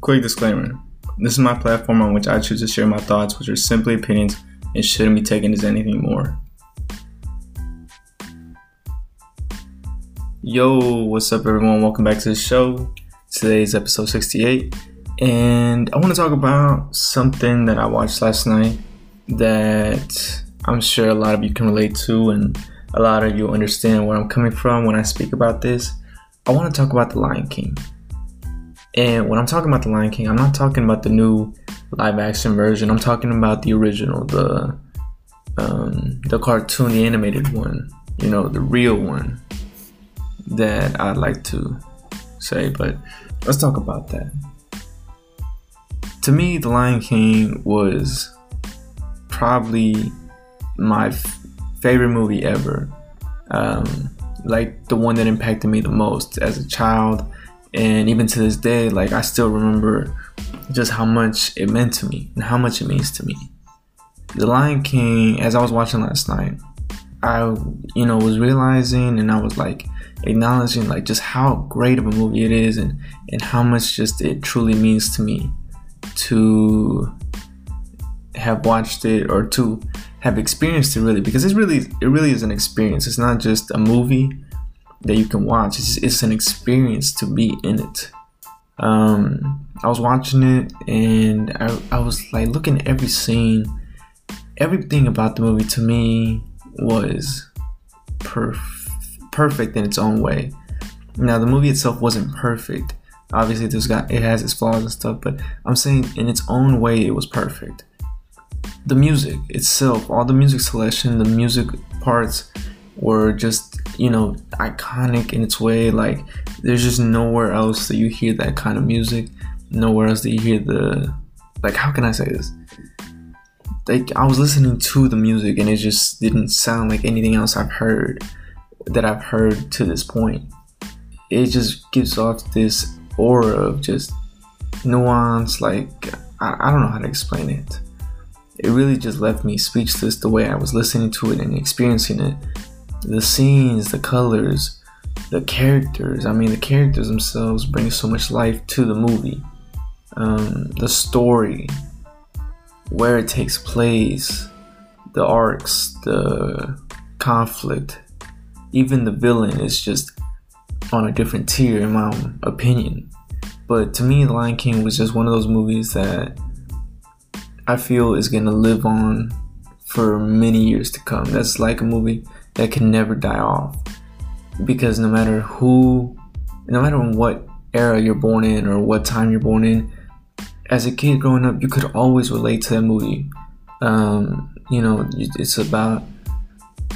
Quick disclaimer this is my platform on which I choose to share my thoughts, which are simply opinions and shouldn't be taken as anything more. Yo, what's up, everyone? Welcome back to the show. Today is episode 68, and I want to talk about something that I watched last night that I'm sure a lot of you can relate to, and a lot of you understand where I'm coming from when I speak about this. I want to talk about The Lion King. And when I'm talking about The Lion King, I'm not talking about the new live action version. I'm talking about the original, the um, the cartoon, the animated one. You know, the real one that I'd like to say. But let's talk about that. To me, The Lion King was probably my f- favorite movie ever. Um, like the one that impacted me the most as a child and even to this day like i still remember just how much it meant to me and how much it means to me. The lion king as i was watching last night i you know was realizing and i was like acknowledging like just how great of a movie it is and and how much just it truly means to me to have watched it or to have experienced it really because it's really it really is an experience. It's not just a movie that you can watch. It's, it's an experience to be in it. Um, I was watching it and I, I was like looking at every scene. Everything about the movie to me was perf- perfect in its own way. Now the movie itself wasn't perfect. Obviously, there's got it has its flaws and stuff, but I'm saying in its own way it was perfect. The music itself, all the music selection, the music parts were just you know, iconic in its way. Like, there's just nowhere else that you hear that kind of music. Nowhere else that you hear the, like, how can I say this? Like, I was listening to the music and it just didn't sound like anything else I've heard that I've heard to this point. It just gives off this aura of just nuance. Like, I, I don't know how to explain it. It really just left me speechless the way I was listening to it and experiencing it the scenes, the colors, the characters. I mean, the characters themselves bring so much life to the movie. Um, the story, where it takes place, the arcs, the conflict, even the villain is just on a different tier, in my opinion. But to me, The Lion King was just one of those movies that I feel is going to live on for many years to come. That's like a movie that can never die off. Because no matter who, no matter what era you're born in or what time you're born in, as a kid growing up, you could always relate to that movie. Um, you know, it's about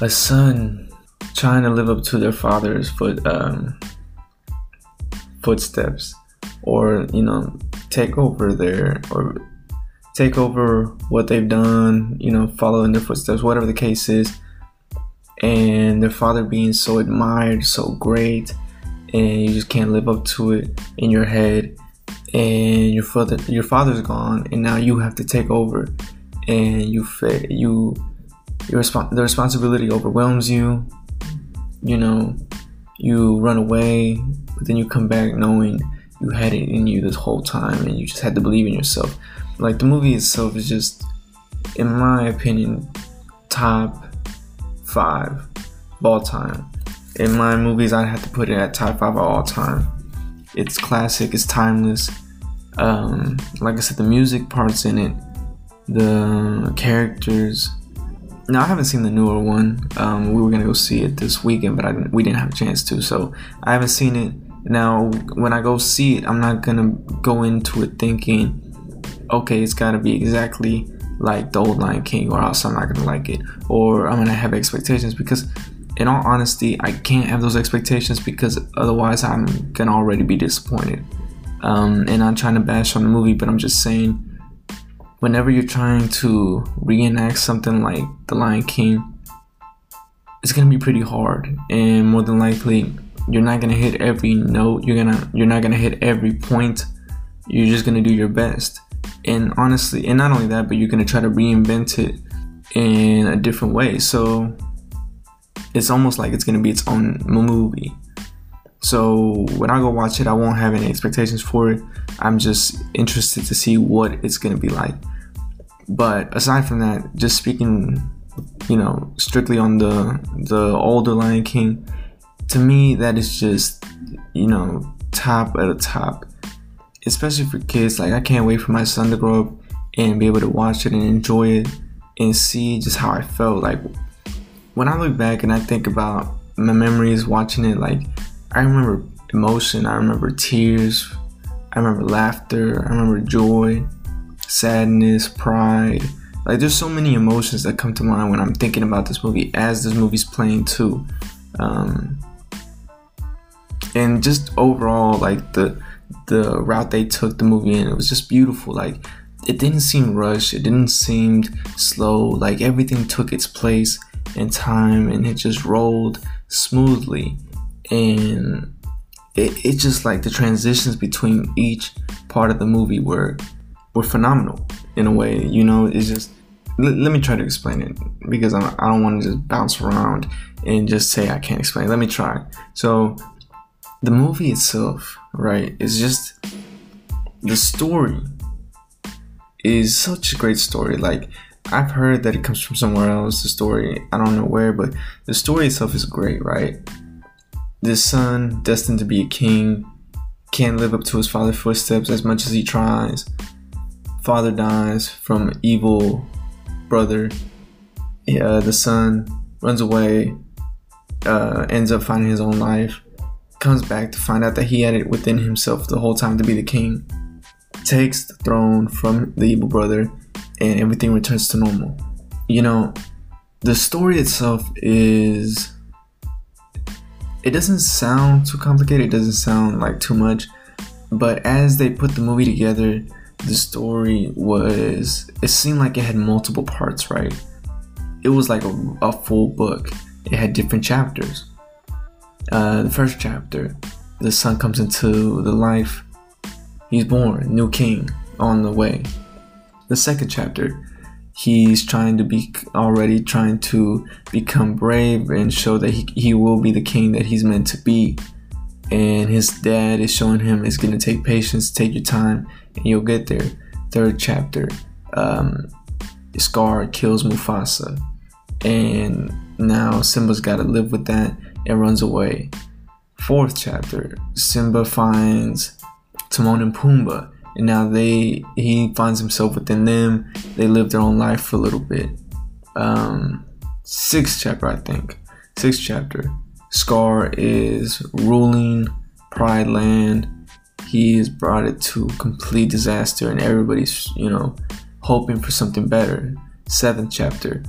a son trying to live up to their father's foot um, footsteps, or you know, take over their or take over what they've done. You know, follow in their footsteps, whatever the case is and their father being so admired, so great, and you just can't live up to it in your head. And your father, your father's gone, and now you have to take over, and you you your resp- the responsibility overwhelms you. You know, you run away, but then you come back knowing you had it in you this whole time, and you just had to believe in yourself. Like the movie itself is just, in my opinion, top five of all time. In my movies, I'd have to put it at top five of all time. It's classic, it's timeless. Um, like I said, the music parts in it, the characters. Now I haven't seen the newer one. Um, we were gonna go see it this weekend, but didn't, we didn't have a chance to, so I haven't seen it. Now, when I go see it, I'm not gonna go into it thinking, okay, it's gotta be exactly like the old Lion King, or else I'm not gonna like it, or I'm gonna have expectations because, in all honesty, I can't have those expectations because otherwise I'm gonna already be disappointed. Um, and I'm trying to bash on the movie, but I'm just saying, whenever you're trying to reenact something like The Lion King, it's gonna be pretty hard, and more than likely, you're not gonna hit every note. You're gonna you're not gonna hit every point. You're just gonna do your best and honestly and not only that but you're going to try to reinvent it in a different way so it's almost like it's going to be its own movie So when I go watch it, I won't have any expectations for it. I'm just interested to see what it's gonna be like. But aside from that, just speaking, you know, strictly on the the older Lion King, to me that is just, you know, top at the top. Especially for kids. Like I can't wait for my son to grow up and be able to watch it and enjoy it and see just how I felt. Like when I look back and I think about my memories watching it, like I remember emotion, I remember tears, I remember laughter, I remember joy, sadness, pride. Like there's so many emotions that come to mind when I'm thinking about this movie as this movie's playing too. Um, and just overall, like the the route they took the movie in, it was just beautiful. Like it didn't seem rushed, it didn't seem slow. Like everything took its place in time, and it just rolled smoothly and it, it just like the transitions between each part of the movie were were phenomenal in a way you know it's just let, let me try to explain it because I'm, i do not want to just bounce around and just say i can't explain let me try so the movie itself right It's just the story is such a great story like I've heard that it comes from somewhere else, the story. I don't know where, but the story itself is great, right? This son, destined to be a king, can't live up to his father's footsteps as much as he tries. Father dies from evil brother. Uh, the son runs away, uh, ends up finding his own life, comes back to find out that he had it within himself the whole time to be the king, takes the throne from the evil brother, and everything returns to normal. You know, the story itself is it doesn't sound too complicated, it doesn't sound like too much, but as they put the movie together, the story was it seemed like it had multiple parts, right? It was like a, a full book. It had different chapters. Uh, the first chapter, the son comes into the life. He's born, new king on the way. The second chapter, he's trying to be already trying to become brave and show that he, he will be the king that he's meant to be and his dad is showing him it's to take patience take your time and you'll get there third chapter um, scar kills mufasa and now simba's got to live with that and runs away fourth chapter simba finds timon and pumbaa and now they he finds himself within them. They live their own life for a little bit. Um, sixth chapter, I think. Sixth chapter. Scar is ruling Pride Land. He has brought it to complete disaster, and everybody's you know hoping for something better. Seventh chapter.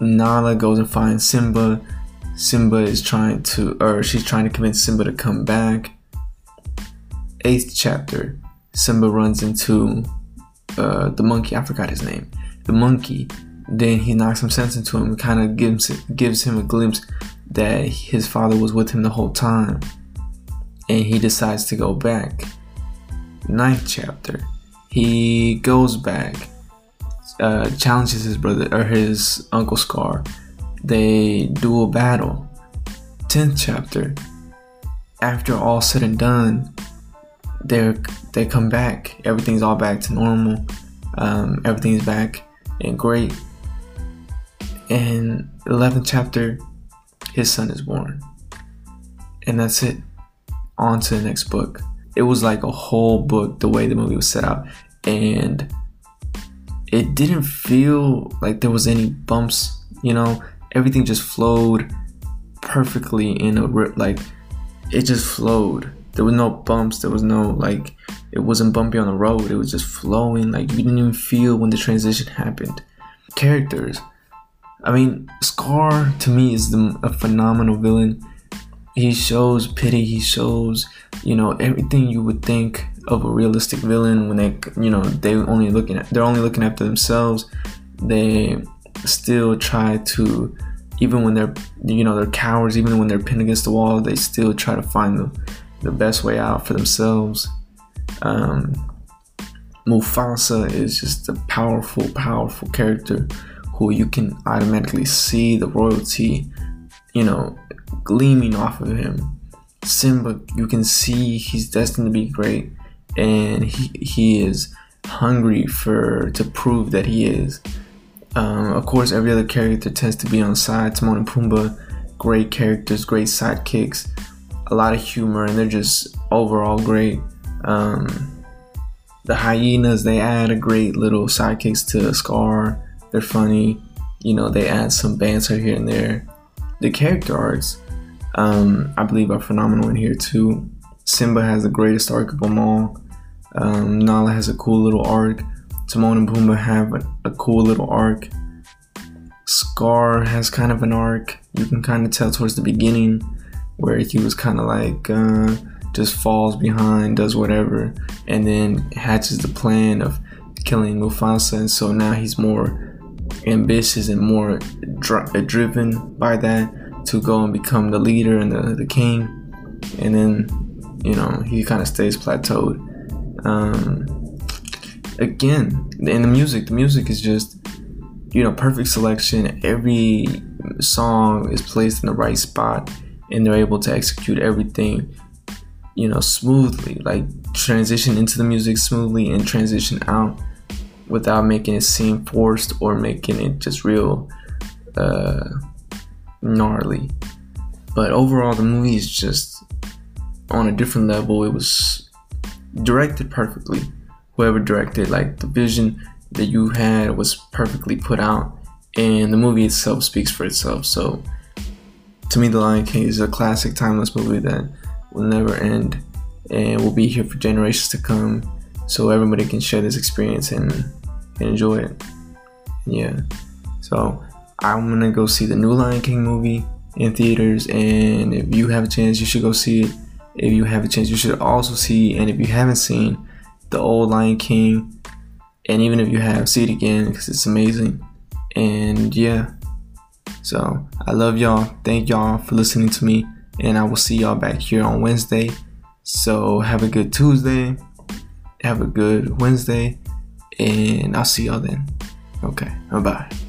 Nala goes and finds Simba. Simba is trying to, or she's trying to convince Simba to come back. Eighth chapter. Simba runs into uh, the monkey. I forgot his name. The monkey. Then he knocks some sense into him. Kind of gives gives him a glimpse that his father was with him the whole time, and he decides to go back. Ninth chapter. He goes back, uh, challenges his brother or his uncle Scar. They do a battle. Tenth chapter. After all said and done, they they come back. Everything's all back to normal. Um, everything's back and great. And 11th chapter, his son is born, and that's it. On to the next book. It was like a whole book the way the movie was set up, and it didn't feel like there was any bumps. You know, everything just flowed perfectly in a rip like it just flowed there was no bumps. There was no like it wasn't bumpy on the road. It was just flowing. Like you didn't even feel when the transition happened. Characters. I mean, Scar to me is the, a phenomenal villain. He shows pity. He shows you know everything you would think of a realistic villain when they you know they only looking at they're only looking after themselves. They still try to even when they're you know they're cowards even when they're pinned against the wall they still try to find the the best way out for themselves. Um, Mufasa is just a powerful, powerful character who you can automatically see the royalty, you know, gleaming off of him. Simba, you can see he's destined to be great, and he he is hungry for to prove that he is. Um, of course, every other character tends to be on side. Timon and Pumbaa, great characters, great sidekicks, a lot of humor, and they're just overall great. Um, the hyenas, they add a great little sidekicks to Scar. They're funny. You know, they add some banter here and there. The character arcs, um, I believe, are phenomenal in here too. Simba has the greatest arc of them all. Um, Nala has a cool little arc. Timon and Pumbaa have a, a cool little arc. Scar has kind of an arc. You can kind of tell towards the beginning where he was kind of like uh, just falls behind, does whatever, and then hatches the plan of killing Mufasa. And so now he's more ambitious and more dri- driven by that to go and become the leader and the, the king. And then, you know, he kind of stays plateaued. Um, again, in the music, the music is just, you know, perfect selection. Every song is placed in the right spot and they're able to execute everything, you know, smoothly. Like transition into the music smoothly and transition out without making it seem forced or making it just real uh, gnarly. But overall, the movie is just on a different level. It was directed perfectly. Whoever directed, like the vision that you had was perfectly put out, and the movie itself speaks for itself. So, to me, The Lion King is a classic, timeless movie that will never end and will be here for generations to come. So everybody can share this experience and, and enjoy it. Yeah. So I'm gonna go see the new Lion King movie in theaters, and if you have a chance, you should go see it. If you have a chance, you should also see, and if you haven't seen the old Lion King, and even if you have, see it again because it's amazing. And yeah, so I love y'all. Thank y'all for listening to me, and I will see y'all back here on Wednesday. So have a good Tuesday, have a good Wednesday, and I'll see y'all then. Okay, bye bye.